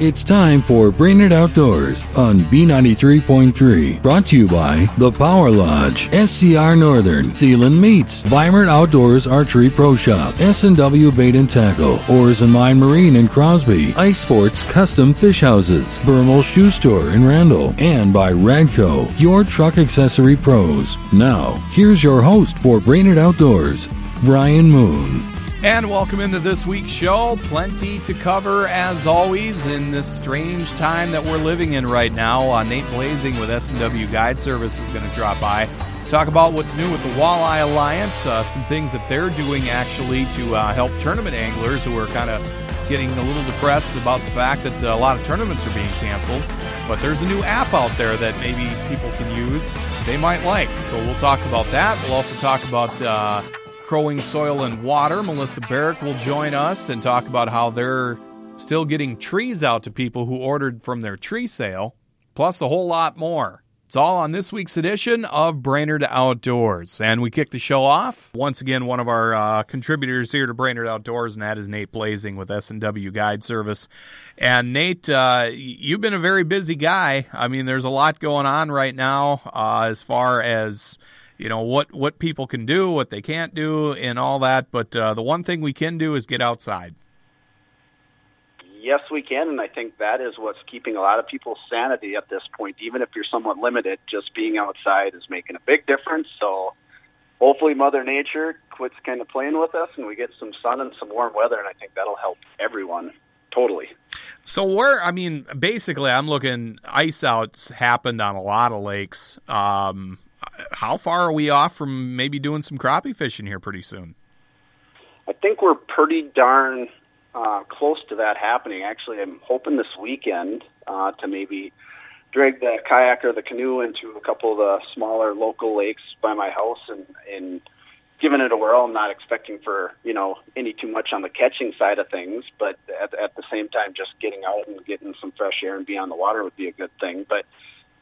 It's time for Brainerd Outdoors on B93.3. Brought to you by The Power Lodge, SCR Northern, Thielen Meats, Weimert Outdoors Archery Pro Shop, S&W Bait and Tackle, Oars and Mine Marine in Crosby, Ice Sports Custom Fish Houses, Bermel Shoe Store in Randall, and by Radco, your truck accessory pros. Now, here's your host for Brainerd Outdoors, Brian Moon. And welcome into this week's show. Plenty to cover as always in this strange time that we're living in right now. Uh, Nate Blazing with S&W Guide Service is going to drop by. Talk about what's new with the Walleye Alliance, uh, some things that they're doing actually to uh, help tournament anglers who are kind of getting a little depressed about the fact that a lot of tournaments are being canceled. But there's a new app out there that maybe people can use they might like. So we'll talk about that. We'll also talk about uh, Crow Wing Soil and Water. Melissa Barrick will join us and talk about how they're still getting trees out to people who ordered from their tree sale, plus a whole lot more. It's all on this week's edition of Brainerd Outdoors. And we kick the show off. Once again, one of our uh, contributors here to Brainerd Outdoors, and that is Nate Blazing with S&W Guide Service. And Nate, uh, you've been a very busy guy. I mean, there's a lot going on right now uh, as far as you know what what people can do, what they can't do, and all that. But uh, the one thing we can do is get outside. Yes, we can, and I think that is what's keeping a lot of people's sanity at this point. Even if you're somewhat limited, just being outside is making a big difference. So hopefully Mother Nature quits kind of playing with us and we get some sun and some warm weather, and I think that'll help everyone totally. So where I mean, basically, I'm looking. Ice outs happened on a lot of lakes. Um, how far are we off from maybe doing some crappie fishing here pretty soon? I think we're pretty darn uh, close to that happening. Actually, I'm hoping this weekend uh, to maybe drag the kayak or the canoe into a couple of the smaller local lakes by my house and and giving it a whirl. I'm not expecting for you know any too much on the catching side of things, but at, at the same time, just getting out and getting some fresh air and be on the water would be a good thing. But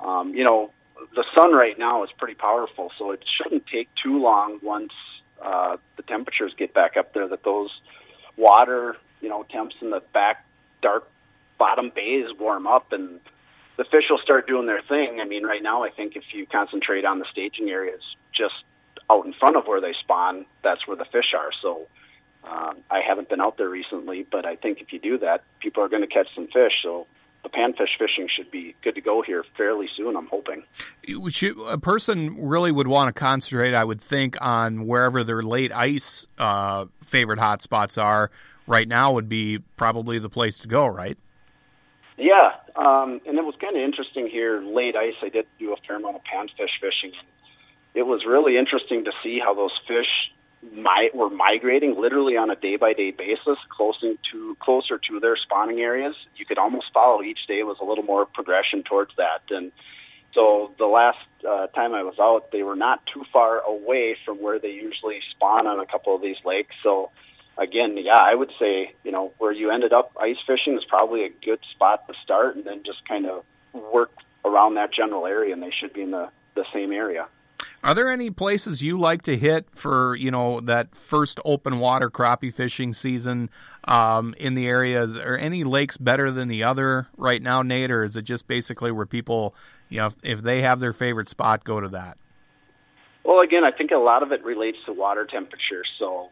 um, you know, the sun right now is pretty powerful, so it shouldn't take too long once uh, the temperatures get back up there that those water, you know, temps in the back dark bottom bays warm up and the fish will start doing their thing. I mean, right now, I think if you concentrate on the staging areas just out in front of where they spawn, that's where the fish are. So um, I haven't been out there recently, but I think if you do that, people are going to catch some fish. So the panfish fishing should be good to go here fairly soon. I'm hoping. a person really would want to concentrate, I would think, on wherever their late ice uh, favorite hotspots are. Right now would be probably the place to go, right? Yeah, um, and it was kind of interesting here. Late ice, I did do a fair amount of panfish fishing. It was really interesting to see how those fish mi- were migrating literally on a day by day basis, closer to closer to their spawning areas. You could almost follow each day was a little more progression towards that, and so the last uh, time I was out, they were not too far away from where they usually spawn on a couple of these lakes. So again, yeah, I would say you know where you ended up ice fishing is probably a good spot to start, and then just kind of work around that general area, and they should be in the the same area. Are there any places you like to hit for you know that first open water crappie fishing season um, in the area? Are any lakes better than the other right now, Nate, or is it just basically where people, you know, if, if they have their favorite spot, go to that? Well, again, I think a lot of it relates to water temperature. So,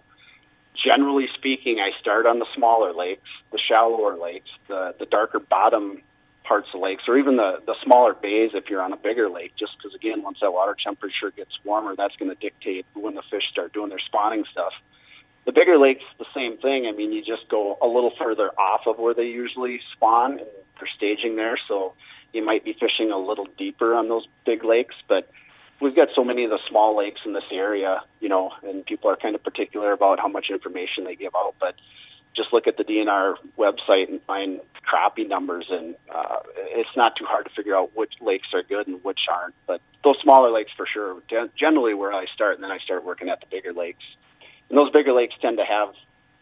generally speaking, I start on the smaller lakes, the shallower lakes, the the darker bottom parts of lakes or even the the smaller bays if you're on a bigger lake just because again once that water temperature gets warmer that's going to dictate when the fish start doing their spawning stuff. The bigger lakes the same thing. I mean you just go a little further off of where they usually spawn and they're staging there so you might be fishing a little deeper on those big lakes but we've got so many of the small lakes in this area you know and people are kind of particular about how much information they give out but just look at the DNR website and find crappie numbers, and uh, it's not too hard to figure out which lakes are good and which aren't. But those smaller lakes, for sure, generally where I start, and then I start working at the bigger lakes. And those bigger lakes tend to have,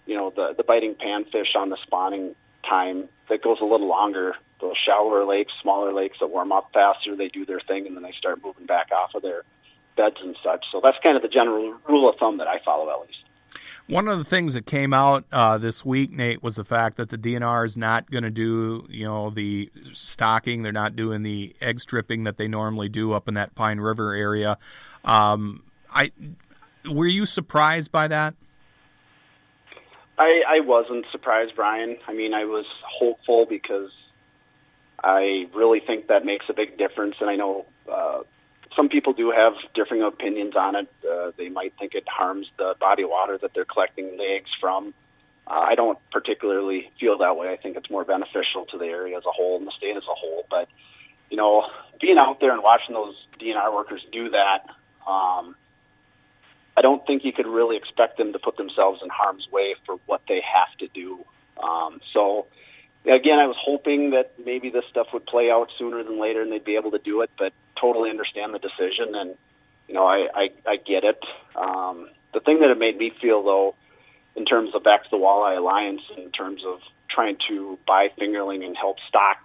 you know, the the biting panfish on the spawning time that goes a little longer. Those shallower lakes, smaller lakes that warm up faster, they do their thing, and then they start moving back off of their beds and such. So that's kind of the general rule of thumb that I follow, at least. One of the things that came out uh, this week, Nate, was the fact that the DNR is not going to do, you know, the stocking. They're not doing the egg stripping that they normally do up in that Pine River area. Um, I were you surprised by that? I, I wasn't surprised, Brian. I mean, I was hopeful because I really think that makes a big difference, and I know uh, some people do have differing opinions on it. Uh, they might think it harms the body water that they're collecting the eggs from. Uh, I don't particularly feel that way. I think it's more beneficial to the area as a whole and the state as a whole. But you know, being out there and watching those DNR workers do that, um, I don't think you could really expect them to put themselves in harm's way for what they have to do. Um, so again, I was hoping that maybe this stuff would play out sooner than later and they'd be able to do it, but totally understand the decision and you know I I, I get it. Um, the thing that it made me feel though, in terms of back to the Walleye Alliance, in terms of trying to buy fingerling and help stock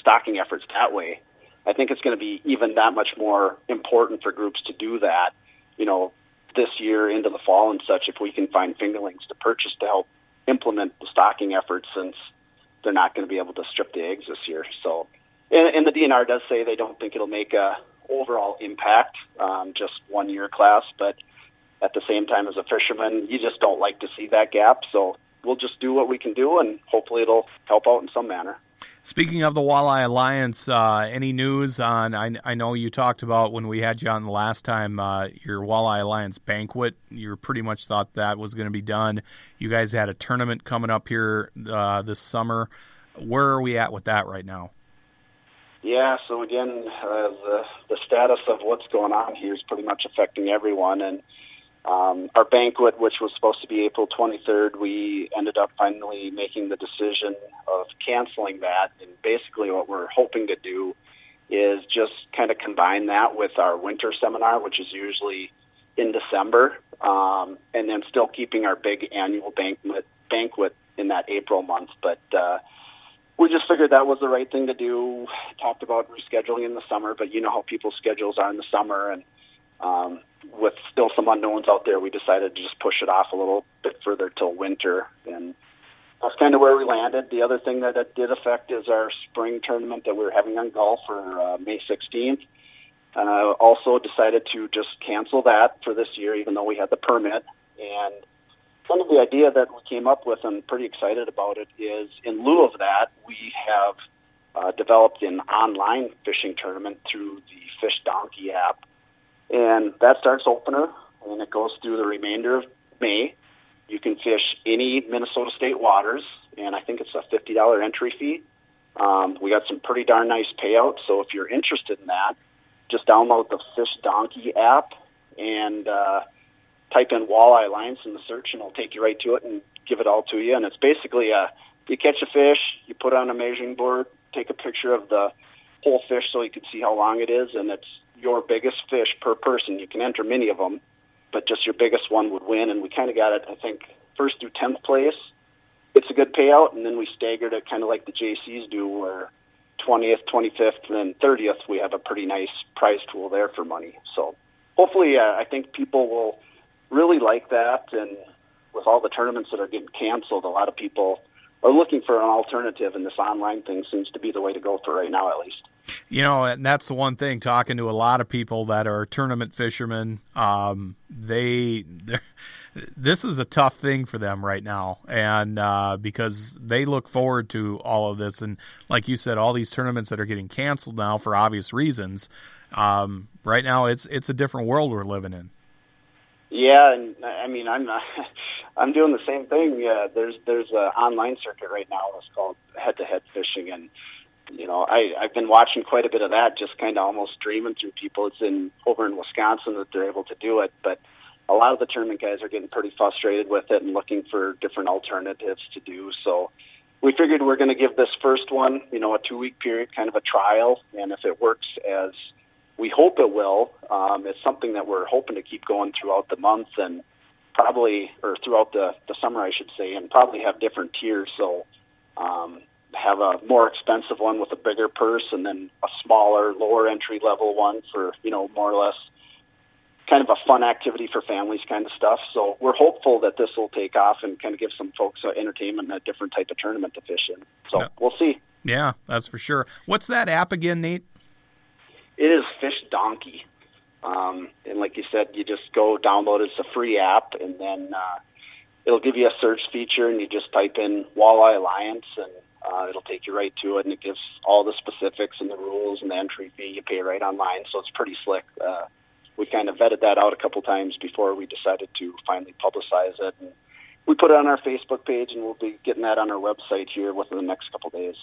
stocking efforts that way, I think it's going to be even that much more important for groups to do that. You know, this year into the fall and such, if we can find fingerlings to purchase to help implement the stocking efforts, since they're not going to be able to strip the eggs this year. So, and, and the DNR does say they don't think it'll make a overall impact, um, just one year class, but at the same time, as a fisherman, you just don't like to see that gap. So we'll just do what we can do, and hopefully it'll help out in some manner. Speaking of the Walleye Alliance, uh, any news on? I, I, know you talked about when we had you on the last time uh, your Walleye Alliance banquet. You pretty much thought that was going to be done. You guys had a tournament coming up here uh, this summer. Where are we at with that right now? Yeah, so again, uh, the the status of what's going on here is pretty much affecting everyone, and um, our banquet, which was supposed to be April 23rd, we ended up finally making the decision of canceling that. And basically, what we're hoping to do is just kind of combine that with our winter seminar, which is usually in December, um, and then still keeping our big annual banquet banquet in that April month. But uh, we just figured that was the right thing to do. Talked about rescheduling in the summer, but you know how people's schedules are in the summer, and um, with still some unknowns out there, we decided to just push it off a little bit further till winter, and that's kind of where we landed. The other thing that it did affect is our spring tournament that we are having on Gull for uh, May 16th. Uh, also decided to just cancel that for this year, even though we had the permit. And kind of the idea that we came up with, and pretty excited about it, is in lieu of that, we have uh, developed an online fishing tournament through the Fish Donkey app and that starts opener, and it goes through the remainder of May. You can fish any Minnesota state waters, and I think it's a fifty dollar entry fee. Um, we got some pretty darn nice payouts, so if you're interested in that, just download the Fish Donkey app and uh, type in Walleye Alliance in the search, and it'll take you right to it and give it all to you. And it's basically a you catch a fish, you put it on a measuring board, take a picture of the whole fish so you can see how long it is, and it's your biggest fish per person. You can enter many of them, but just your biggest one would win. And we kind of got it, I think, first through 10th place. It's a good payout, and then we staggered it kind of like the Jaycees do, where 20th, 25th, and then 30th, we have a pretty nice prize pool there for money. So hopefully, uh, I think people will really like that. And with all the tournaments that are getting canceled, a lot of people are looking for an alternative, and this online thing seems to be the way to go for right now, at least. You know, and that's the one thing. Talking to a lot of people that are tournament fishermen, um, they this is a tough thing for them right now, and uh, because they look forward to all of this, and like you said, all these tournaments that are getting canceled now for obvious reasons. Um, right now, it's it's a different world we're living in. Yeah, and I mean, I'm uh, I'm doing the same thing. Yeah, there's there's an online circuit right now. It's called head to head fishing, and you know, I, I've been watching quite a bit of that, just kind of almost dreaming through people. It's in over in Wisconsin that they're able to do it, but a lot of the tournament guys are getting pretty frustrated with it and looking for different alternatives to do. So we figured we're going to give this first one, you know, a two week period, kind of a trial, and if it works as we hope it will, um, it's something that we're hoping to keep going throughout the month and probably, or throughout the the summer, I should say, and probably have different tiers. So um, have a more expensive one with a bigger purse and then a smaller, lower entry level one for, you know, more or less kind of a fun activity for families kind of stuff. So we're hopeful that this will take off and kind of give some folks uh, entertainment and a different type of tournament to fish in. So yeah. we'll see. Yeah, that's for sure. What's that app again, Nate? It is Fish Donkey. Um, and like you said, you just go download it. It's a free app, and then uh, it'll give you a search feature, and you just type in Walleye Alliance, and uh, it'll take you right to it, and it gives all the specifics and the rules and the entry fee you pay right online. So it's pretty slick. Uh, we kind of vetted that out a couple times before we decided to finally publicize it. And we put it on our Facebook page, and we'll be getting that on our website here within the next couple days.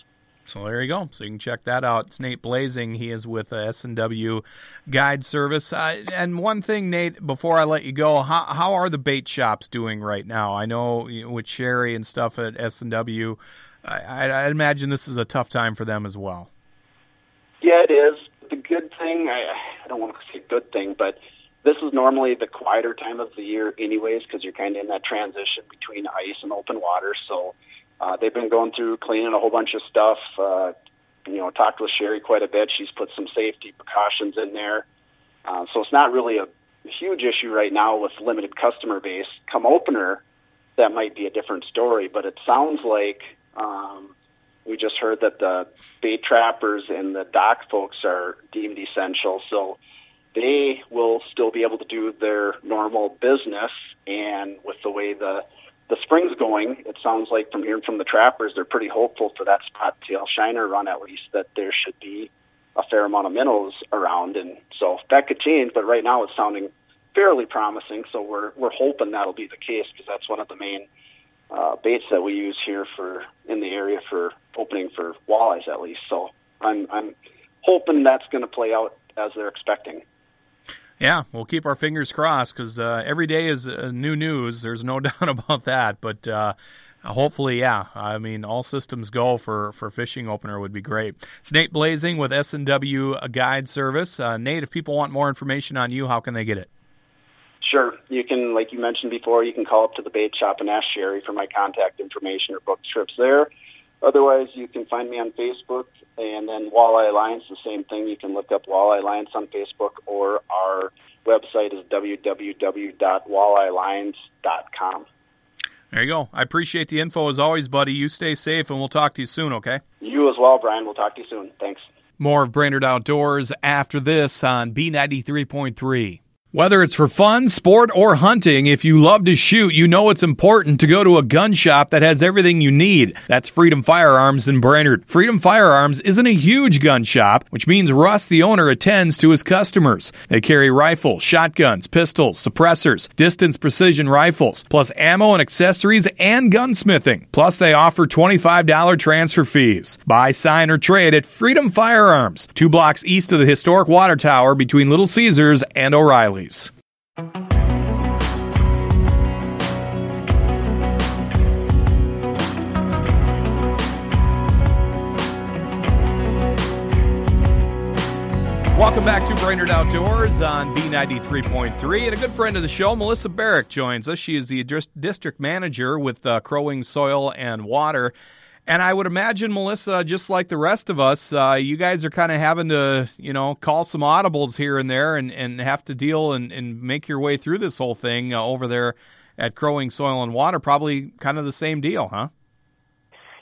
So there you go. So you can check that out. It's Nate Blazing. He is with S&W Guide Service. Uh, and one thing, Nate, before I let you go, how, how are the bait shops doing right now? I know with Sherry and stuff at S&W, I, I imagine this is a tough time for them as well. Yeah, it is. The good thing, I, I don't want to say good thing, but this is normally the quieter time of the year anyways because you're kind of in that transition between ice and open water. So uh, they've been going through cleaning a whole bunch of stuff. Uh, you know, talked with Sherry quite a bit. She's put some safety precautions in there. Uh, so it's not really a huge issue right now with limited customer base. Come opener, that might be a different story, but it sounds like um, we just heard that the bait trappers and the dock folks are deemed essential. So they will still be able to do their normal business. And with the way the the spring's going, it sounds like from hearing from the trappers, they're pretty hopeful for that spot tail shiner run at least that there should be a fair amount of minnows around, and so that could change. But right now, it's sounding fairly promising. So we're we're hoping that'll be the case because that's one of the main uh, baits that we use here for in the area for opening for walleyes at least. So I'm I'm hoping that's going to play out as they're expecting. Yeah, we'll keep our fingers crossed because uh, every day is uh, new news. There's no doubt about that. But uh, hopefully, yeah. I mean, all systems go for, for fishing opener would be great. It's Nate Blazing with S and W Guide Service. Uh, Nate, if people want more information on you, how can they get it? Sure. You can, like you mentioned before, you can call up to the bait shop ask Sherry for my contact information or book trips there. Otherwise, you can find me on Facebook and then Walleye Alliance, the same thing. You can look up Walleye Alliance on Facebook, or our website is www.walleyealliance.com. There you go. I appreciate the info as always, buddy. You stay safe, and we'll talk to you soon, okay? You as well, Brian. We'll talk to you soon. Thanks. More of Brainerd Outdoors after this on B93.3. Whether it's for fun, sport, or hunting, if you love to shoot, you know it's important to go to a gun shop that has everything you need. That's Freedom Firearms in Brainerd. Freedom Firearms isn't a huge gun shop, which means Russ, the owner, attends to his customers. They carry rifles, shotguns, pistols, suppressors, distance precision rifles, plus ammo and accessories and gunsmithing. Plus, they offer $25 transfer fees. Buy, sign, or trade at Freedom Firearms, two blocks east of the historic water tower between Little Caesars and O'Reilly. Welcome back to Brainerd Outdoors on B93.3. And a good friend of the show, Melissa Barrick, joins us. She is the district manager with uh, Crow Wing Soil and Water. And I would imagine, Melissa, just like the rest of us, uh, you guys are kind of having to, you know, call some audibles here and there and, and have to deal and, and make your way through this whole thing uh, over there at Crow Wing Soil and Water. Probably kind of the same deal, huh?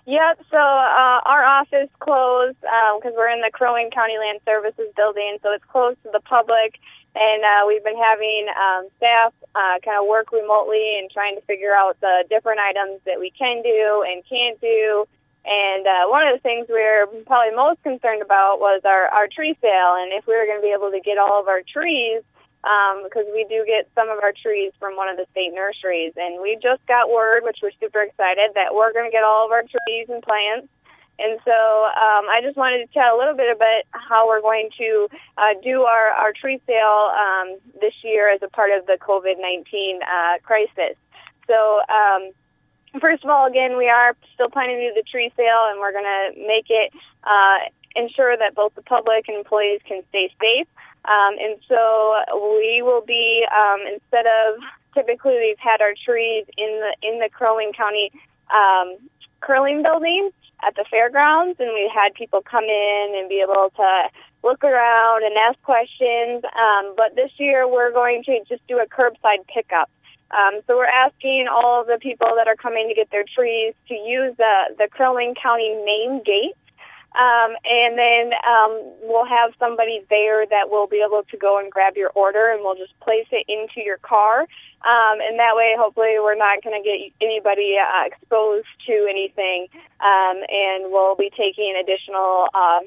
Yep. So uh, our office closed because um, we're in the Crow Wing County Land Services building, so it's closed to the public. And uh, we've been having um, staff uh, kind of work remotely and trying to figure out the different items that we can do and can't do. And uh, one of the things we are probably most concerned about was our, our tree sale and if we were going to be able to get all of our trees um, because we do get some of our trees from one of the state nurseries. And we just got word, which we're super excited, that we're going to get all of our trees and plants. And so um, I just wanted to chat a little bit about how we're going to uh, do our, our tree sale um, this year as a part of the COVID 19 uh, crisis. So, um, first of all, again, we are still planning to do the tree sale, and we're going to make it uh, ensure that both the public and employees can stay safe. Um, and so we will be um, instead of typically we've had our trees in the in the Crow Wing County um, curling building. at the fairgrounds, and we had people come in and be able to look around and ask questions. Um, but this year, we're going to just do a curbside pickup. Um, so we're asking all the people that are coming to get their trees to use the the Crow Wing County main gate um, and then um, we'll have somebody there that will be able to go and grab your order, and we'll just place it into your car. Um, and that way, hopefully, we're not going to get anybody uh, exposed to anything. Um, and we'll be taking additional uh,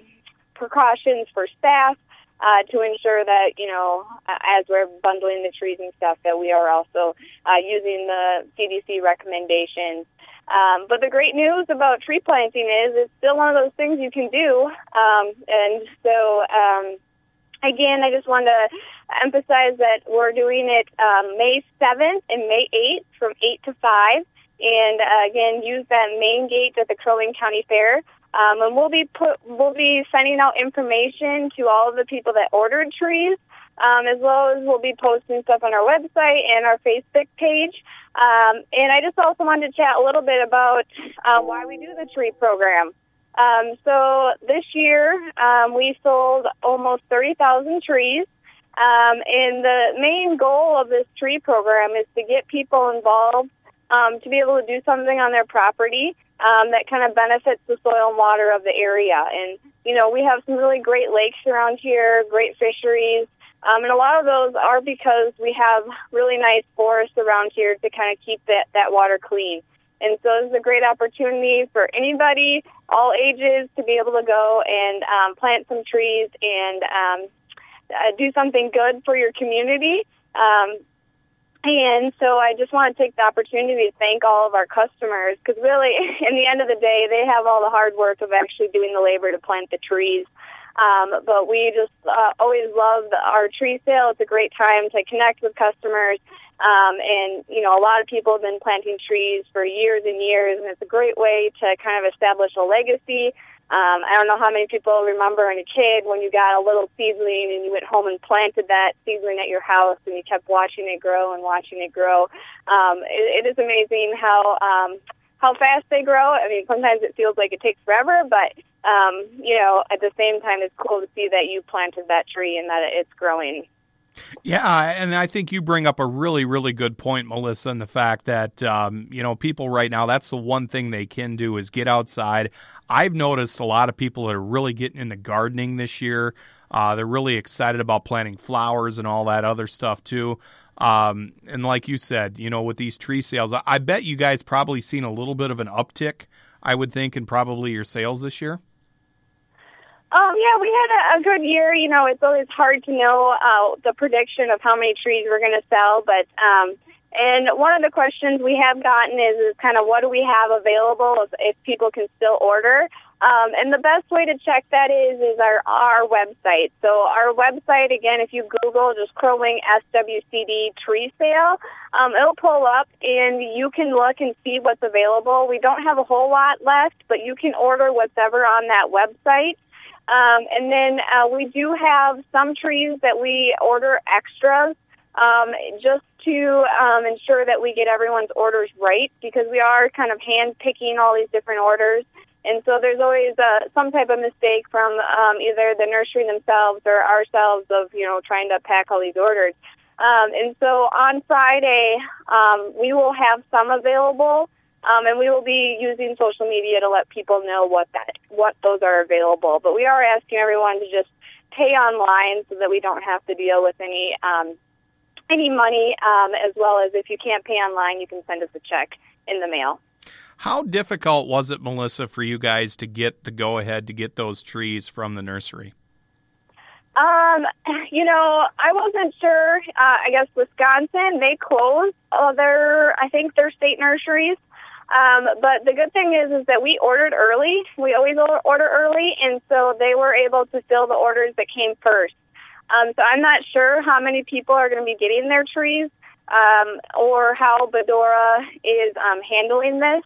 precautions for staff uh, to ensure that you know, as we're bundling the trees and stuff, that we are also uh, using the CDC recommendations um, but the great news about tree planting is it's still one of those things you can do. Um, and so, um, again, I just want to emphasize that we're doing it um, May 7th and May 8th from 8 to 5. And uh, again, use that main gate at the Crow Wing County Fair. Um, and we'll be put, we'll be sending out information to all of the people that ordered trees, um, as well as we'll be posting stuff on our website and our Facebook page. Um, and I just also wanted to chat a little bit about uh, why we do the tree program. Um, so this year um, we sold almost 30,000 trees. Um, and the main goal of this tree program is to get people involved to be able to do something on their property that kind of benefits the soil and water of the area. And, you know, we have some really great lakes around here, great fisheries. Um, and a lot of those are because we have really nice forests around here to kind of keep that, that water clean. And so this is a great opportunity for anybody, all ages, to be able to go and um, plant some trees and um, uh, do something good for your community. Um, and so I just want to take the opportunity to thank all of our customers because really, in the end of the day, they have all the hard work of actually doing the labor to plant the trees. Um, but we just uh, always love our tree sale. It's a great time to connect with customers. Um, and, you know, a lot of people have been planting trees for years and years, and it's a great way to kind of establish a legacy. Um, I don't know how many people remember as a kid when you got a little seedling and you went home and planted that seedling at your house and you kept watching it grow and watching it grow. Um, it, it is amazing how um, how fast they grow. I mean, sometimes it feels like it takes forever, but um, you know, at the same time, it's cool to see that you planted that tree and that it's growing. Yeah, and I think you bring up a really, really good point, Melissa, and the fact that um, you know people right now. That's the one thing they can do is get outside. I've noticed a lot of people that are really getting into gardening this year. Uh, they're really excited about planting flowers and all that other stuff too. Um, and like you said, you know, with these tree sales, I bet you guys probably seen a little bit of an uptick. I would think in probably your sales this year. Um, yeah, we had a, a good year. You know, it's always hard to know uh, the prediction of how many trees we're going to sell, but um, and one of the questions we have gotten is, is kind of what do we have available if, if people can still order. Um, and the best way to check that is is our our website. So our website again, if you Google just Crow Wing SWCD tree sale, um, it'll pull up and you can look and see what's available. We don't have a whole lot left, but you can order whatever on that website. Um, and then uh, we do have some trees that we order extras um, just to um, ensure that we get everyone's orders right because we are kind of hand picking all these different orders. And so there's always uh, some type of mistake from um, either the nursery themselves or ourselves of, you know, trying to pack all these orders. Um, and so on Friday, um, we will have some available. Um, and we will be using social media to let people know what that what those are available. But we are asking everyone to just pay online so that we don't have to deal with any um, any money, um, as well as if you can't pay online, you can send us a check in the mail. How difficult was it, Melissa, for you guys to get the go ahead to get those trees from the nursery? Um, you know, I wasn't sure. Uh, I guess Wisconsin they closed their, I think their state nurseries. Um, but the good thing is, is that we ordered early. We always order early, and so they were able to fill the orders that came first. Um, so I'm not sure how many people are going to be getting their trees um, or how Badoura is um, handling this.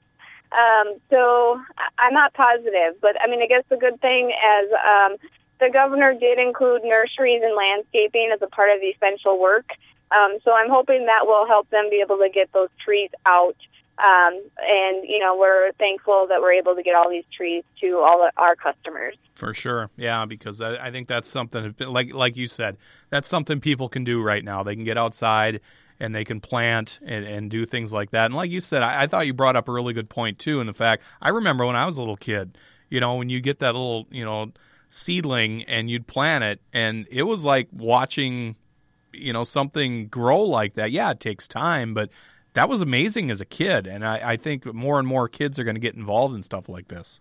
Um, so I'm not positive, but I mean, I guess the good thing is um, the governor did include nurseries and landscaping as a part of the essential work. Um, so I'm hoping that will help them be able to get those trees out Um, and you know, we're thankful that we're able to get all these trees to all our customers. For sure, yeah, because I, I think that's something like like you said, that's something people can do right now. They can get outside and they can plant and, and do things like that. And like you said, I, I thought you brought up a really good point too. In the fact, I remember when I was a little kid, you know, when you get that little, you know, seedling and you'd plant it, and it was like watching, you know, something grow like that. Yeah, it takes time, but that was amazing as a kid. And I, I think more and more kids are going to get involved in stuff like this.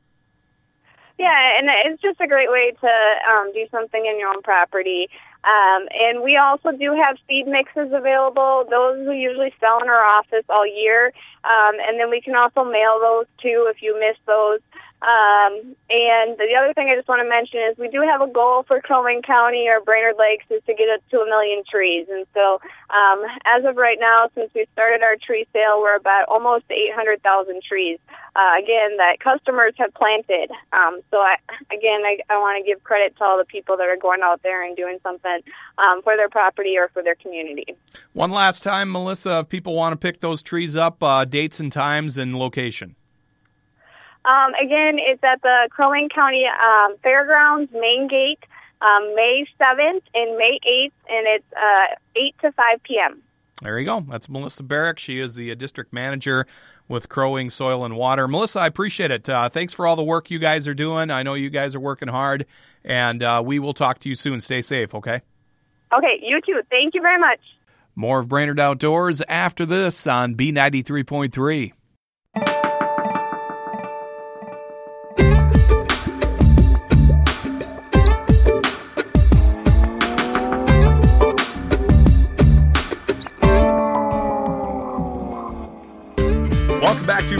Yeah, and it's just a great way to um, do something in your own property. Um, and we also do have seed mixes available. Those we usually sell in our office all year. Um, and then we can also mail those too if you miss those. Um, and the other thing I just want to mention is we do have a goal for Wing County or Brainerd Lakes is to get it to a million trees. And so, um, as of right now, since we started our tree sale, we're about almost 800,000 trees. Uh, again, that customers have planted. Um, so, I, again, I, I want to give credit to all the people that are going out there and doing something um, for their property or for their community. One last time, Melissa, if people want to pick those trees up, uh, dates and times and location. Um, again, it's at the Crow Wing County um, Fairgrounds main gate, um, May 7th and May 8th, and it's uh, 8 to 5 p.m. There you go. That's Melissa Barrick. She is the uh, district manager with Crow Wing Soil and Water. Melissa, I appreciate it. Uh, thanks for all the work you guys are doing. I know you guys are working hard, and uh, we will talk to you soon. Stay safe, okay? Okay, you too. Thank you very much. More of Brainerd Outdoors after this on B93.3.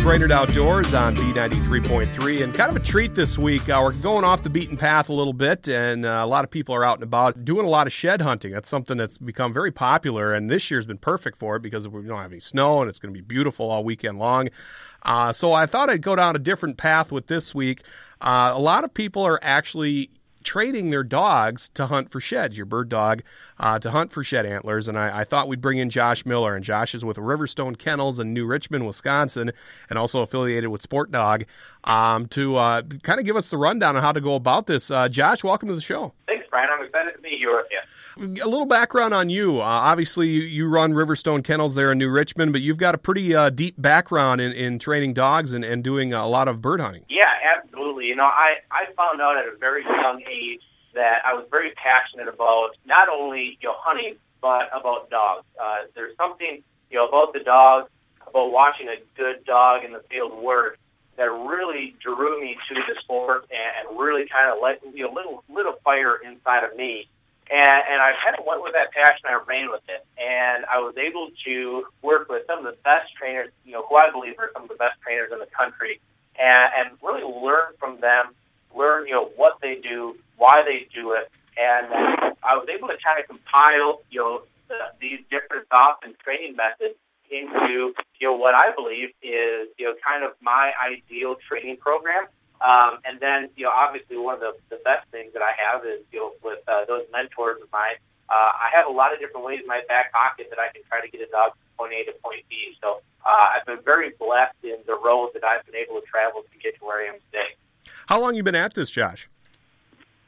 Brainerd Outdoors on B93.3. And kind of a treat this week. Uh, we're going off the beaten path a little bit, and uh, a lot of people are out and about doing a lot of shed hunting. That's something that's become very popular, and this year's been perfect for it because we don't have any snow, and it's going to be beautiful all weekend long. Uh, so I thought I'd go down a different path with this week. Uh, a lot of people are actually training their dogs to hunt for sheds, your bird dog, uh, to hunt for shed antlers. And I, I, thought we'd bring in Josh Miller. And Josh is with Riverstone Kennels in New Richmond, Wisconsin, and also affiliated with Sport Dog um, to uh, kind of give us the rundown on how to go about this. Uh, Josh, welcome to the show. Thanks, Brian. I'm excited to be here with you a little background on you. Uh, obviously, you, you, run Riverstone Kennels there in New Richmond, but you've got a pretty uh, deep background in, in training dogs and, and doing a lot of bird hunting. Yeah, absolutely. You know, I, I found out at a very young age that I was very passionate about not only you know hunting but about dogs. Uh, there's something you know about the dog, about watching a good dog in the field work that really drew me to the sport and, and really kind of let you know little little fire inside of me and, and I kind of went with that passion. I ran with it, and I was able to work with some of the best trainers, you know, who I believe are some of the best trainers in the country, and, and really learn from them, learn, you know, what they do, why they do it, and uh, I was able to kind of compile, you know, the, these different thoughts and training methods into, you know, what I believe is, you know, kind of my ideal training program um, and then, you know, obviously one of the, the best things that I have is, you know, with uh, those mentors of mine, uh, I have a lot of different ways in my back pocket that I can try to get a dog from point A to point B. So uh, I've been very blessed in the road that I've been able to travel to get to where I am today. How long you been at this, Josh?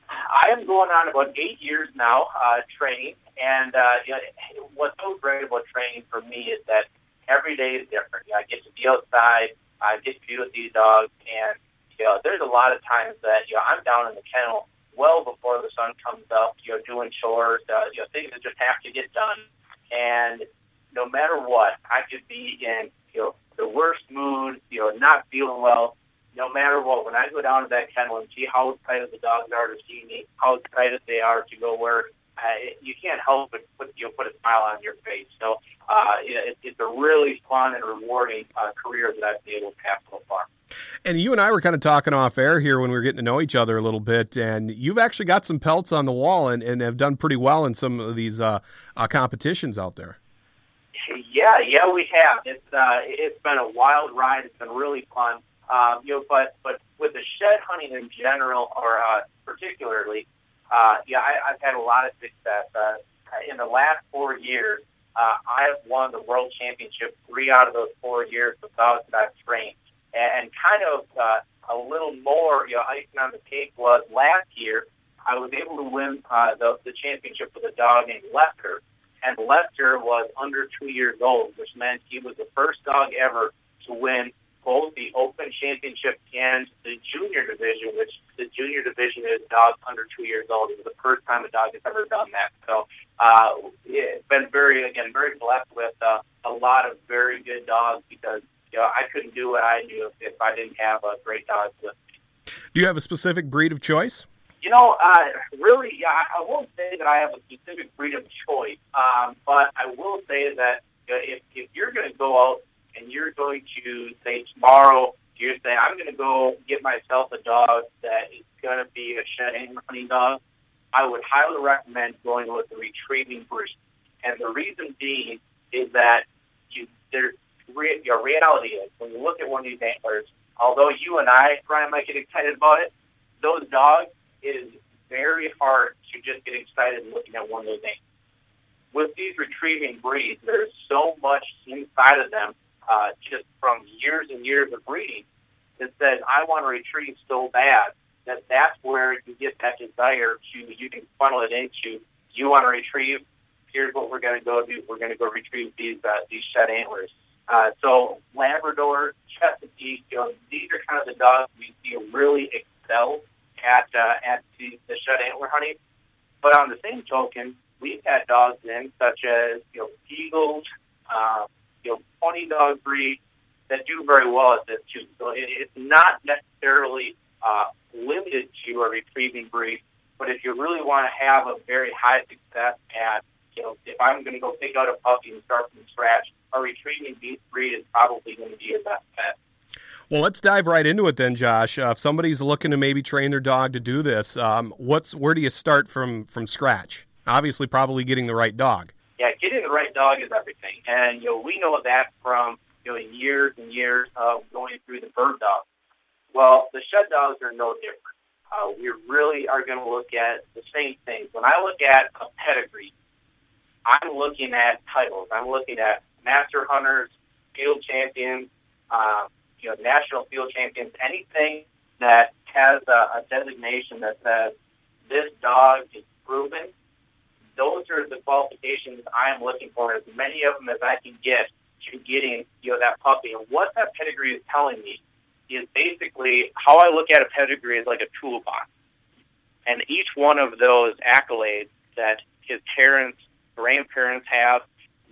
I am going on about eight years now uh, training, and uh, you know, what's so great about training for me is that every day is different. You know, I get to be outside, I get to be with these dogs, and know, there's a lot of times that, you know, I'm down in the kennel well before the sun comes up, you know, doing chores, uh, you know, things that just have to get done. And no matter what, I could be in, you know, the worst mood, you know, not feeling well. No matter what, when I go down to that kennel and see how excited the dogs are to see me, how excited they are to go work, uh, you can't help but put you know, put a smile on your face. So uh, it, it's a really fun and rewarding uh, career that I've been able to have so far. And you and I were kind of talking off air here when we were getting to know each other a little bit, and you've actually got some pelts on the wall and, and have done pretty well in some of these uh, uh, competitions out there. Yeah, yeah, we have. It's uh, it's been a wild ride. It's been really fun. Um, you know, but but with the shed hunting in general, or uh, particularly, uh, yeah, I, I've had a lot of success. Uh, in the last four years, uh, I have won the world championship three out of those four years with dogs that I've trained. And, and kind of uh, a little more, you know, icing on the cake was last year, I was able to win uh, the, the championship with a dog named Lester. And Lester was under two years old, which meant he was the first dog ever to win both the Open Championship and the Junior Division, which the Junior Division is dogs under two years old. It was the first time a dog has ever done that. So uh, it's been very, again, very blessed with uh, a lot of very good dogs because you know I couldn't do what I do if, if I didn't have a great dog with me. Do you have a specific breed of choice? You know, uh, really, yeah, I won't say that I have a specific breed of choice, um, but I will say that you know, if, if you're going to go out and you're going to say tomorrow, you're saying, I'm going to go get myself a dog that is going to be a shed and hunting dog, I would highly recommend going with the retrieving breed. And the reason being is that you, there's your reality is when you look at one of these antlers, although you and I, Brian, might get excited about it, those dogs, it is very hard to just get excited looking at one of those antlers. With these retrieving breeds, there's so much inside of them uh, just from years and years of breeding that says, I want to retrieve so bad that that's where you get that desire to, you can funnel it into, you want to retrieve, here's what we're going to go do. We're going to go retrieve these, uh, these shed antlers. Uh, so Labrador, Chesapeake, you know, these are kind of the dogs we see really excel at, uh, at the, the shed antler hunting. But on the same token, we've had dogs in such as, you know, Eagles, uh, you know, pony dog breed that do very well at this too. So it, it's not necessarily uh, limited to a retrieving breed, but if you really want to have a very high success at, you know, if I'm going to go pick out a puppy and start from scratch, a retrieving breed is probably going to be your best bet. Well, let's dive right into it then, Josh. Uh, if somebody's looking to maybe train their dog to do this, um, what's where do you start from from scratch? Obviously, probably getting the right dog right dog is everything. And, you know, we know that from, you know, years and years of going through the bird dogs. Well, the shed dogs are no different. Uh, we really are going to look at the same things. When I look at a pedigree, I'm looking at titles. I'm looking at master hunters, field champions, uh, you know, national field champions, anything that has a, a designation that says this dog is proven those are the qualifications I am looking for, as many of them as I can get to getting you know that puppy. And what that pedigree is telling me is basically how I look at a pedigree is like a toolbox, and each one of those accolades that his parents, grandparents have,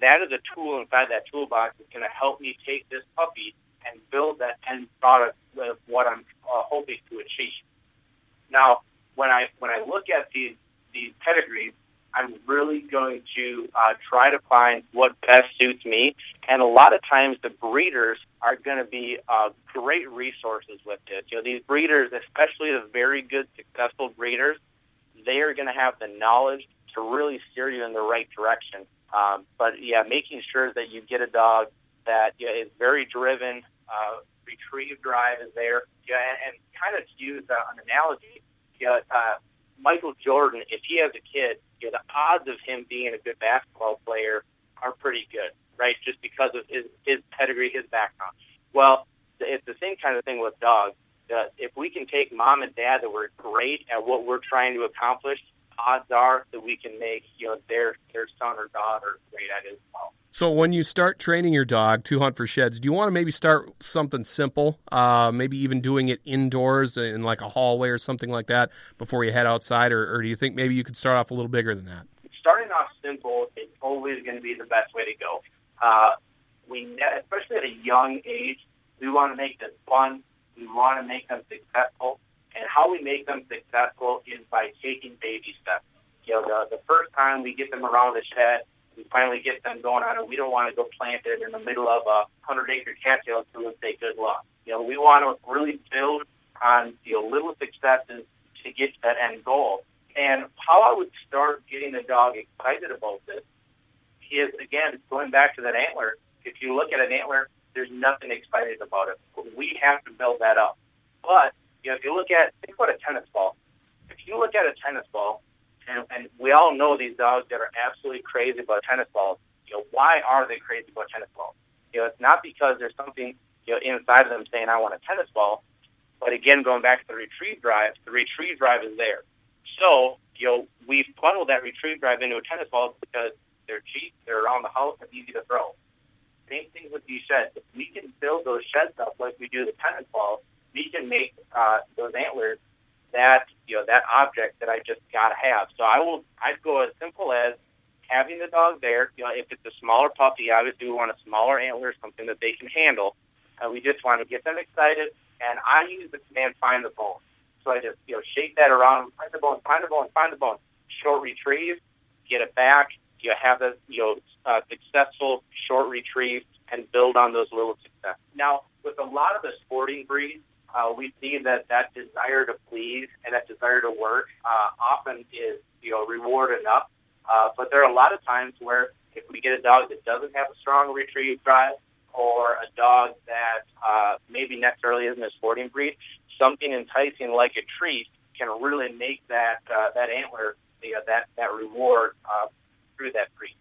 that is a tool inside that toolbox that's going to help me take this puppy and build that end product of what I'm uh, hoping to achieve. Now, when I when I look at these these pedigrees, I'm really going to uh, try to find what best suits me. And a lot of times the breeders are going to be uh, great resources with this. You know, these breeders, especially the very good, successful breeders, they are going to have the knowledge to really steer you in the right direction. Um, but yeah, making sure that you get a dog that you know, is very driven, uh, retrieve drive is there, yeah, and, and kind of to use uh, an analogy, yeah, uh, Michael Jordan, if he has a kid, you know, the odds of him being a good basketball player are pretty good, right? Just because of his his pedigree, his background. Well, it's the same kind of thing with dogs. Uh, if we can take mom and dad that were great at what we're trying to accomplish, odds are that we can make you know their their son or daughter great at it as well. So when you start training your dog to hunt for sheds, do you want to maybe start something simple, uh, maybe even doing it indoors in like a hallway or something like that before you head outside, or, or do you think maybe you could start off a little bigger than that? Starting off simple is always going to be the best way to go. Uh, we, especially at a young age, we want to make this fun. We want to make them successful, and how we make them successful is by taking baby steps. You know, the, the first time we get them around the shed we finally get them going on it. We don't want to go plant it in the middle of a hundred acre cattail and say good luck. You know, we want to really build on you know little successes to get to that end goal. And how I would start getting the dog excited about this is again going back to that antler. If you look at an antler, there's nothing excited about it. We have to build that up. But you know, if you look at think about a tennis ball. If you look at a tennis ball, and, and we all know these dogs that are absolutely crazy about tennis balls. you know, why are they crazy about tennis balls? You know, it's not because there's something you know inside of them saying I want a tennis ball, but again, going back to the retrieve drive, the retrieve drive is there. So you know, we funnel that retrieve drive into a tennis ball because they're cheap, they're around the house, and easy to throw. Same thing with these sheds. If we can build those sheds up like we do the tennis balls, we can make uh, those antlers that you know that object that I just gotta have. So I will I'd go as simple as having the dog there. You know, if it's a smaller puppy, obviously we want a smaller antler, something that they can handle. And we just want to get them excited. And I use the command find the bone. So I just you know shake that around, find the bone, find the bone, find the bone. Short retrieve, get it back. You have a you know uh, successful short retrieve and build on those little successes. Now, with a lot of the sporting breeds, uh, we see that that desire to please and that desire to work uh, often is, you know, reward enough. Uh, but there are a lot of times where if we get a dog that doesn't have a strong retrieve drive or a dog that uh, maybe necessarily isn't a sporting breed, something enticing like a treat can really make that uh, that antler, you know, that that reward uh, through that breed.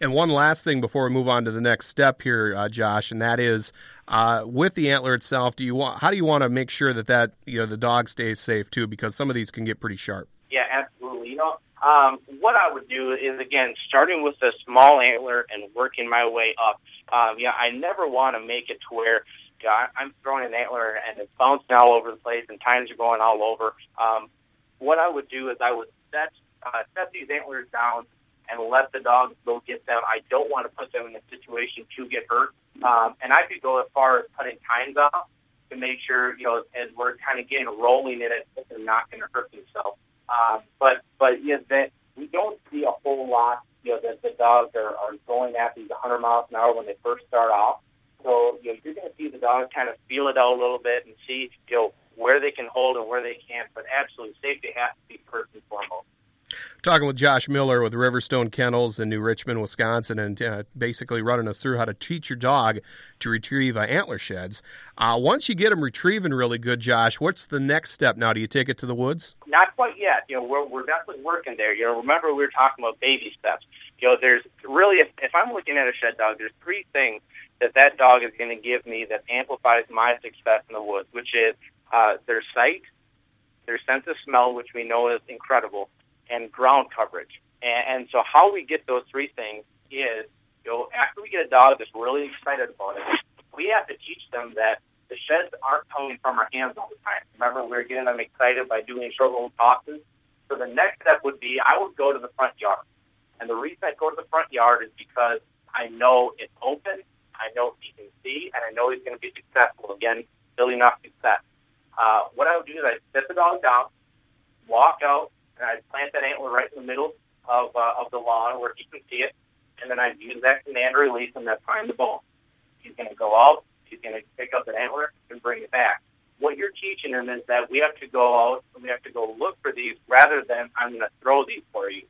And one last thing before we move on to the next step here, uh, Josh, and that is uh, with the antler itself. Do you want? How do you want to make sure that that you know the dog stays safe too? Because some of these can get pretty sharp. Yeah, absolutely. You know, um, what I would do is again starting with a small antler and working my way up. Um, yeah, I never want to make it to where I'm throwing an antler and it's bouncing all over the place and tines are going all over. Um, what I would do is I would set uh, set these antlers down and let the dogs go get them. I don't want to put them in a situation to get hurt. Um, and I could go as far as cutting tines off to make sure, you know, as we're kind of getting rolling in it, they're not going to hurt themselves. Um, but, but, yeah, that we don't see a whole lot, you know, that the dogs are, are going at these 100 miles an hour when they first start off. So, you know, you're going to see the dogs kind of feel it out a little bit and see, you know, where they can hold and where they can't. But absolutely, safety has to be first and foremost talking with Josh Miller with Riverstone Kennels in New Richmond, Wisconsin, and uh, basically running us through how to teach your dog to retrieve uh, antler sheds. Uh, once you get them retrieving really good, Josh, what's the next step now? Do you take it to the woods? Not quite yet. You know, we're, we're definitely working there. You know, remember we were talking about baby steps. You know, there's really, if, if I'm looking at a shed dog, there's three things that that dog is going to give me that amplifies my success in the woods, which is uh, their sight, their sense of smell, which we know is incredible, and ground coverage. And, and so how we get those three things is, you know, after we get a dog that's really excited about it, we have to teach them that the sheds aren't coming from our hands all the time. Remember, we are getting them excited by doing short little tosses. So the next step would be I would go to the front yard. And the reason I go to the front yard is because I know it's open, I know he can see, and I know he's going to be successful. Again, building off success. Uh, what I would do is I set the dog down, walk out, and I'd plant that antler right in the middle of uh, of the lawn where he can see it, and then I'd use that command release and that prime the ball. He's going to go out, he's going to pick up that antler and bring it back. What you're teaching him is that we have to go out and we have to go look for these rather than I'm going to throw these for you.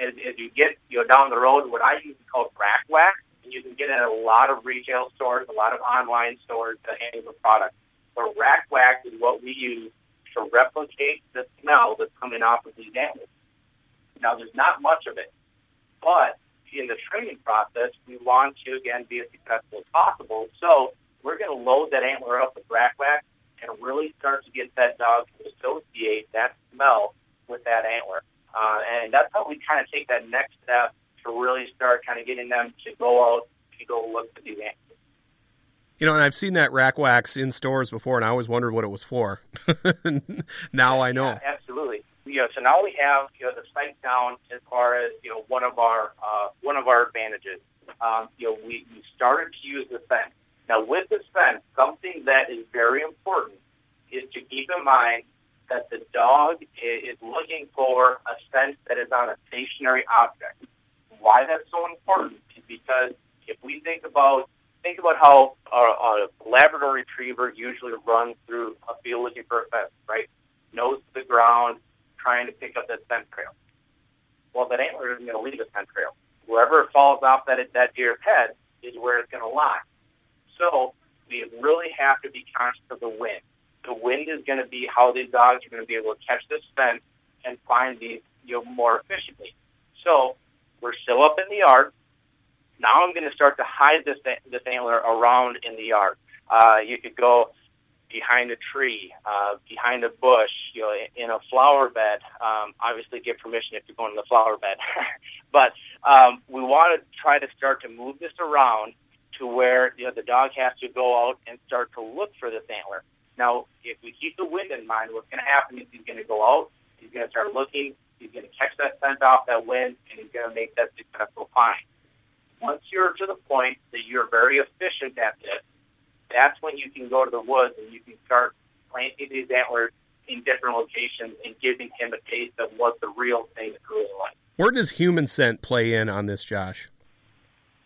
As, as you get you know down the road, what I use is called rack wax, and you can get it at a lot of retail stores, a lot of online stores that handle the product. So rack wax is what we use to replicate the smell that's coming off of these animals. Now, there's not much of it, but in the training process, we want to again be as successful as possible. So we're going to load that antler up with rack wax and really start to get that dog to associate that smell with that antler. Uh, and that's how we kind of take that next step to really start kind of getting them to go out to go look for these antlers. You know, and I've seen that rack wax in stores before, and I always wondered what it was for. now I know. Yeah, absolutely. Know, so now we have you know the sight down as far as you know one of our uh, one of our advantages. Um, you know, we, we started to use the fence. Now, with the fence, something that is very important is to keep in mind that the dog is looking for a scent that is on a stationary object. Why that's so important is because if we think about think about how a, a Labrador Retriever usually runs through a field looking for a fence, right? Nose to the ground, trying to pick up that scent trail. Well, that antler isn't going to leave a scent trail. Wherever it falls off that that deer's head is where it's going to lie. So we really have to be conscious of the wind. The wind is going to be how these dogs are going to be able to catch this scent and find these you know more efficiently. So we're still up in the yard Now I'm going to start to hide this this antler around in the yard. Uh, you could go behind a tree, uh, behind a bush, you know, in a flower bed. Um, obviously, get permission if you're going to the flower bed. but um, we want to try to start to move this around to where you know the dog has to go out and start to look for this antler. Now, if we keep the wind in mind, what's going to happen is he's going to go out, he's going to start looking, he's going to catch that scent off that wind, and he's going to make that successful find. Once you're to the point that you're very efficient at this, that's when you can go to the woods and you can start planting these antlers in different locations and giving him a taste of what the real thing is really like. Where does human scent play in on this, Josh?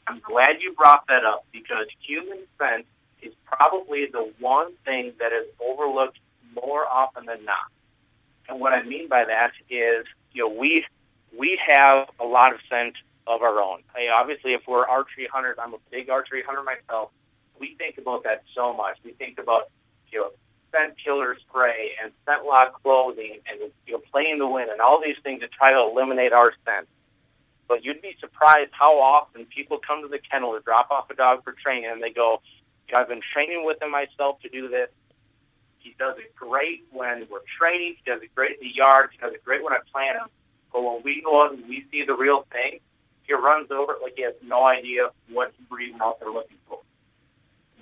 I'm glad you brought that up because human scent is probably the one thing that is overlooked more often than not. And what I mean by that is, you know, we we have a lot of scent of our own. I obviously, if we're archery hunters, I'm a big archery hunter myself we think about that so much. We think about you know scent killer spray and scent lock clothing and you know playing the wind and all these things to try to eliminate our scent. But you'd be surprised how often people come to the kennel to drop off a dog for training and they go, I've been training with him myself to do this. He does it great when we're training. He does it great in the yard. He does it great when I plant him. But when we go out and we see the real thing, he runs over it like he has no idea what breed out there looking for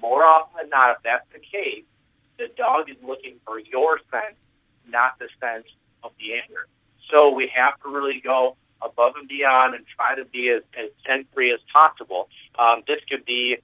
more often than not, if that's the case, the dog is looking for your scent, not the scent of the antler. So we have to really go above and beyond and try to be as, as free as possible. Um, this could be,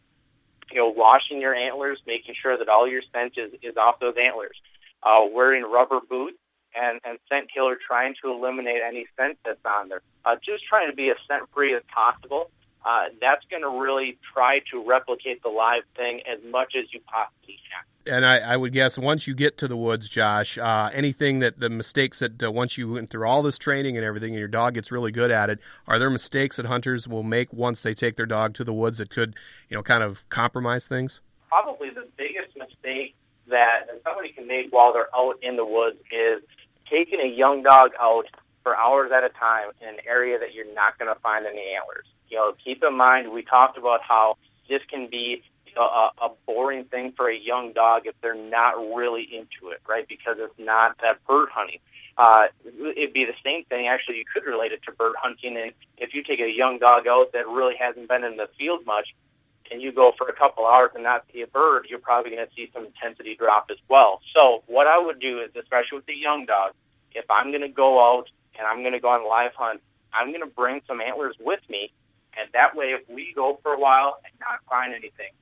you know, washing your antlers, making sure that all your scent is, is off those antlers, uh, wearing rubber boots, and, and scent killer trying to eliminate any scent that's on there. Uh, just trying to be as scent free as possible uh, that's going to really try to replicate the live thing as much as you possibly can. And I, I would guess once you get to the woods, Josh, uh, anything that the mistakes that uh, once you went through all this training and everything, and your dog gets really good at it, are there mistakes that hunters will make once they take their dog to the woods that could, you know, kind of compromise things? Probably the biggest mistake that somebody can make while they're out in the woods is taking a young dog out for hours at a time in an area that you're not going to find any antlers you know, keep in mind we talked about how this can be a, a boring thing for a young dog if they're not really into it, right? Because it's not that bird hunting. Uh, it'd be the same thing. Actually, you could relate it to bird hunting. And if you take a young dog out that really hasn't been in the field much, and you go for a couple hours and not see a bird, you're probably going to see some intensity drop as well. So what I would do is, especially with the young dog, if I'm going to go out and I'm going to go on a live hunt, I'm going to bring some antlers with me and that way, if we go for a while and not find anything,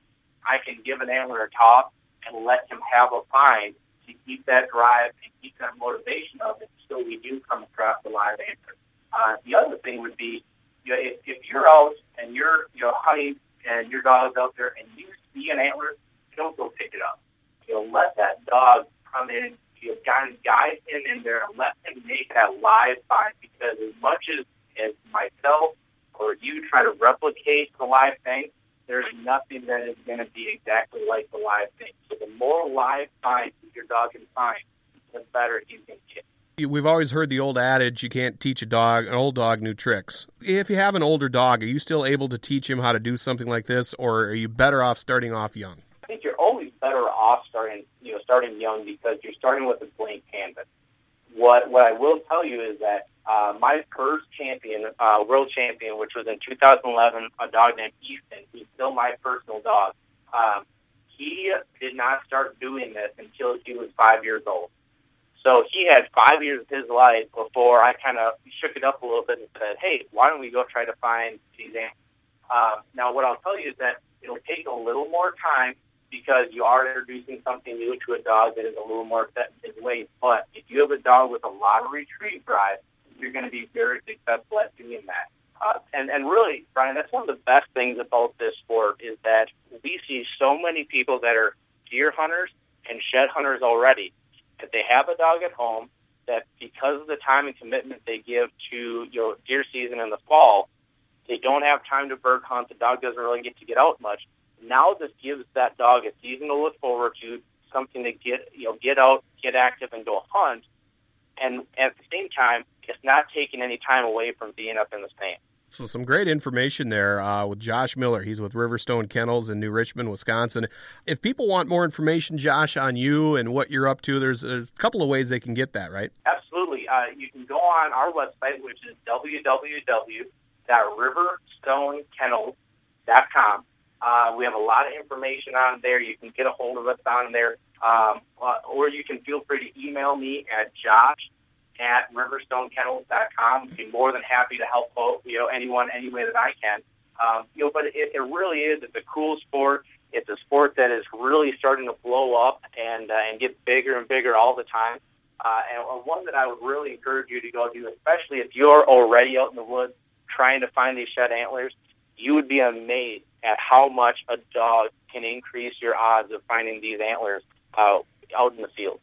I can give an antler a toss and let him have a find to keep that drive and keep that motivation up until we do come across a live antler. Uh, the other thing would be, if, if you're out and you're, you know, hunting and your dog's out there and you see an antler, don't go pick it up. You know, let that dog come in, you know, guide, guide him in there and let him make that live find because as much as, as myself or you try to replicate the live thing, there's nothing that is going to be exactly like the live thing. So the more live finds your dog can find, the better you can get. We've always heard the old adage you can't teach a dog, an old dog, new tricks. If you have an older dog, are you still able to teach him how to do something like this, or are you better off starting off young? I think you're always better off starting, you know, starting young because you're starting with a blank canvas. What what I will tell you is that uh, my first champion, uh, world champion, which was in 2011, a dog named Easton. He's still my personal dog. Um, he did not start doing this until he was five years old. So he had five years of his life before I kind of shook it up a little bit and said, "Hey, why don't we go try to find these animals?" Um, now, what I'll tell you is that it'll take a little more time because you are introducing something new to a dog that is a little more set in his ways. But if you have a dog with a lot of retrieve drive, you're going to be very successful at doing that. Uh, and, and really, Brian, that's one of the best things about this sport is that we see so many people that are deer hunters and shed hunters already that they have a dog at home that because of the time and commitment they give to you know deer season in the fall, they don't have time to bird hunt. The dog doesn't really get to get out much. Now this gives that dog a season to look forward to, something to get you know get out, get active, and go hunt. And at the same time, it's not taking any time away from being up in the stand. So some great information there uh, with Josh Miller. He's with Riverstone Kennels in New Richmond, Wisconsin. If people want more information, Josh, on you and what you're up to, there's a couple of ways they can get that, right? Absolutely. Uh, you can go on our website, which is www.riverstonekennels.com. Uh, we have a lot of information on there. You can get a hold of us on there, um, uh, or you can feel free to email me at josh at riverstonekennels.com. Be more than happy to help out, you know anyone any way that I can. Um, you know, but it, it really is. It's a cool sport. It's a sport that is really starting to blow up and uh, and get bigger and bigger all the time. Uh, and one that I would really encourage you to go do, especially if you're already out in the woods trying to find these shed antlers, you would be amazed at how much a dog can increase your odds of finding these antlers uh, out in the field.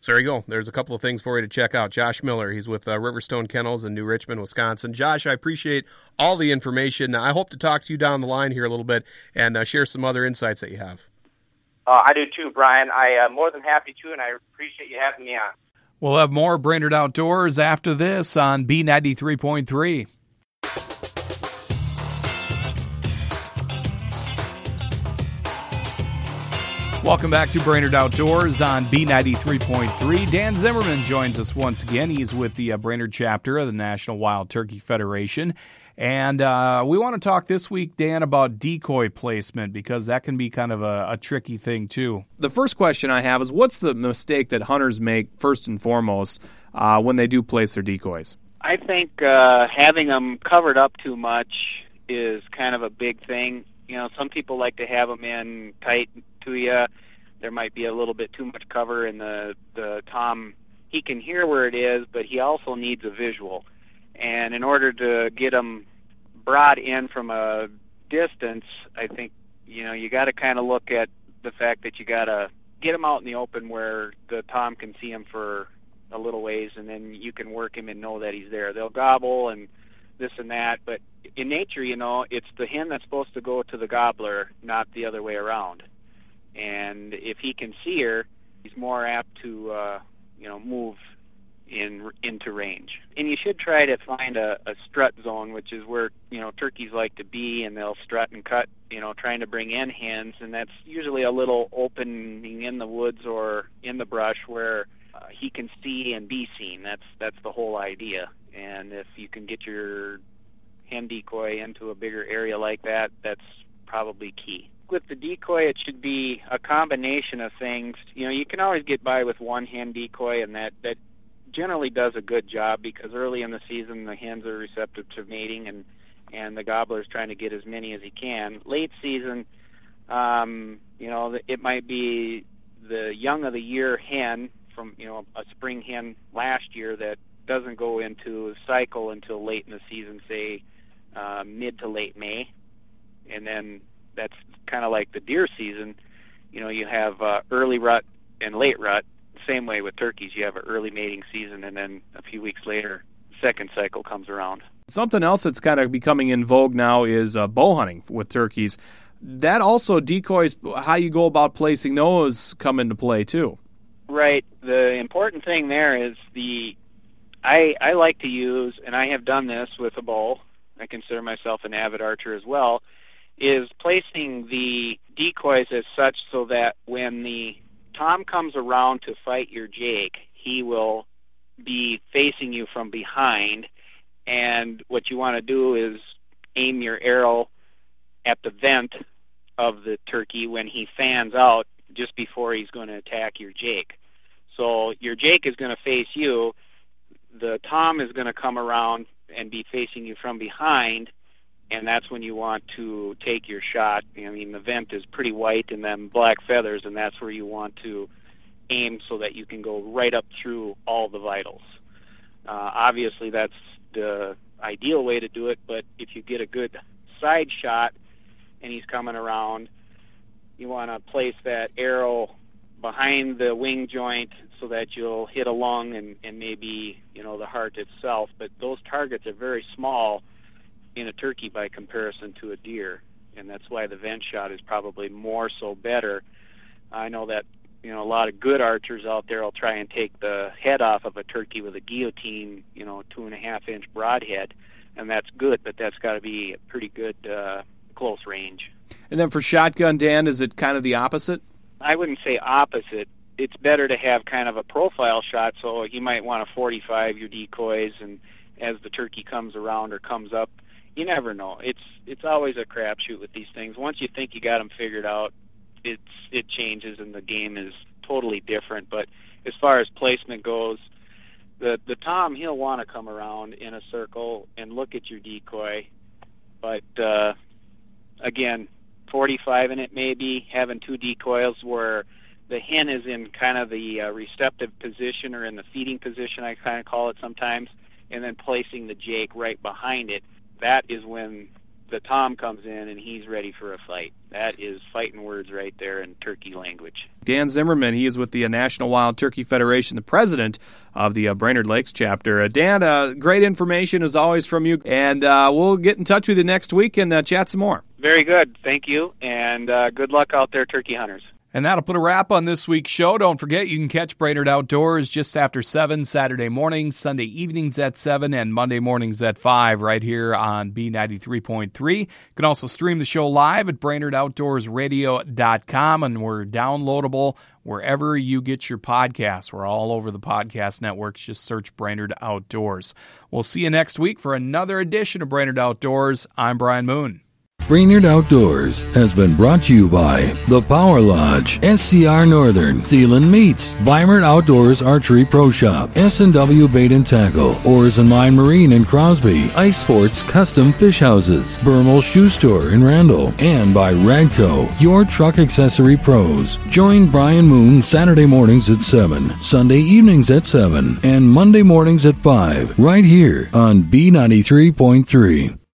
So there you go. There's a couple of things for you to check out. Josh Miller, he's with uh, Riverstone Kennels in New Richmond, Wisconsin. Josh, I appreciate all the information. I hope to talk to you down the line here a little bit and uh, share some other insights that you have. Uh, I do too, Brian. I am uh, more than happy to, and I appreciate you having me on. We'll have more Brainerd Outdoors after this on B93.3. Welcome back to Brainerd Outdoors on B93.3. Dan Zimmerman joins us once again. He's with the uh, Brainerd chapter of the National Wild Turkey Federation. And uh, we want to talk this week, Dan, about decoy placement because that can be kind of a, a, tricky thing, too. The first question I have is what's the mistake that hunters make, first and foremost, uh, when they do place their decoys? I think uh, having them covered up too much is kind of a big thing. You know, some people like to have them in tight to you. There might be a little bit too much cover, and the the tom he can hear where it is, but he also needs a visual. And in order to get him brought in from a distance, I think you know you got to kind of look at the fact that you got to get him out in the open where the tom can see him for a little ways, and then you can work him and know that he's there. They'll gobble and this and that, but in nature, you know, it's the hen that's supposed to go to the gobbler, not the other way around and if he can see her, he's more apt to uh, you know move in into range. And you should try to find a, a strut zone, which is where you know turkeys like to be, and they'll strut and cut, you know, trying to bring in hens, and that's usually a little opening in the woods or in the brush where uh, he can see and be seen. That's that's the whole idea. And if you can get your hen decoy into a bigger area like that, that's probably key with the decoy, it should be a combination of things. You know, you can always get by with one hen decoy, and that that generally does a good job because early in the season the hens are receptive to mating, and and the gobbler's trying to get as many as he can. Late season, um, you know, it might be the young of the year hen from you know a spring hen last year that doesn't go into a cycle until late in the season, say uh, mid to late May, and then that's kind of like the deer season. You know, you have uh, early rut and late rut. Same way with turkeys, you have an early mating season, and then a few weeks later, second cycle comes around. Something else that's kind of becoming in vogue now is uh, bow hunting with turkeys. That also decoys how you go about placing those come into play too. Right. The important thing there is the I I like to use, and I have done this with a bow. I consider myself an avid archer as well is placing the decoys as such so that when the tom comes around to fight your jake, he will be facing you from behind. And what you want to do is aim your arrow at the vent of the turkey when he fans out just before he's going to attack your jake. So your jake is going to face you. The tom is going to come around and be facing you from behind and that's when you want to take your shot. I mean, the vent is pretty white and then black feathers, and that's where you want to aim so that you can go right up through all the vitals. Uh, obviously, that's the ideal way to do it, but if you get a good side shot and he's coming around, you want to place that arrow behind the wing joint so that you'll hit a lung and, and maybe you know the heart itself. But those targets are very small in a turkey by comparison to a deer, and that's why the vent shot is probably more so better. I know that you know, a lot of good archers out there will try and take the head off of a turkey with a guillotine, you know, two and a half inch broadhead, and that's good, but that's got to be a pretty good uh, close range. And then for shotgun, Dan, is it kind of the opposite? I wouldn't say opposite. It's better to have kind of a profile shot, so you might want to 45 your decoys, and as the turkey comes around or comes up, you never know. It's it's always a crapshoot with these things. Once you think you got them figured out, it's it changes and the game is totally different. But as far as placement goes, the the tom he'll want to come around in a circle and look at your decoy, but uh, again, 45 in it maybe having two decoys where the hen is in kind of the uh, receptive position or in the feeding position I kind of call it sometimes, and then placing the jake right behind it. That is when the Tom comes in and he's ready for a fight. That is fighting words right there in turkey language. Dan Zimmerman, he is with the uh, National Wild Turkey Federation, the president of the uh, Brainerd Lakes chapter. Uh, Dan, uh, great information as always from you, and uh, we'll get in touch with you next week and uh, chat some more. Very good. Thank you, and good luck out there, turkey hunters. And that'll put a wrap on this week's show. Don't forget, you can catch Brainerd Outdoors just after 7 Saturday mornings, Sunday evenings at 7, and Monday mornings at 5 right here on B93.3. You can also stream the show live at BrainerdOutdoorsRadio.com, and we're downloadable wherever you get your podcasts. We're all over the podcast networks. Just search Brainerd Outdoors. We'll see you next week for another edition of Brainerd Outdoors. I'm Brian Moon. Brainerd Outdoors has been brought to you by The Power Lodge, SCR Northern, Thielen Meats, Weimert Outdoors Archery Pro Shop, S&W Bait and Tackle, Oars and Mine Marine in Crosby, Ice Sports Custom Fish Houses, Bermel Shoe Store in Randall, and by Radco, your truck accessory pros. Join Brian Moon Saturday mornings at 7, Sunday evenings at 7, and Monday mornings at 5, right here on B93.3.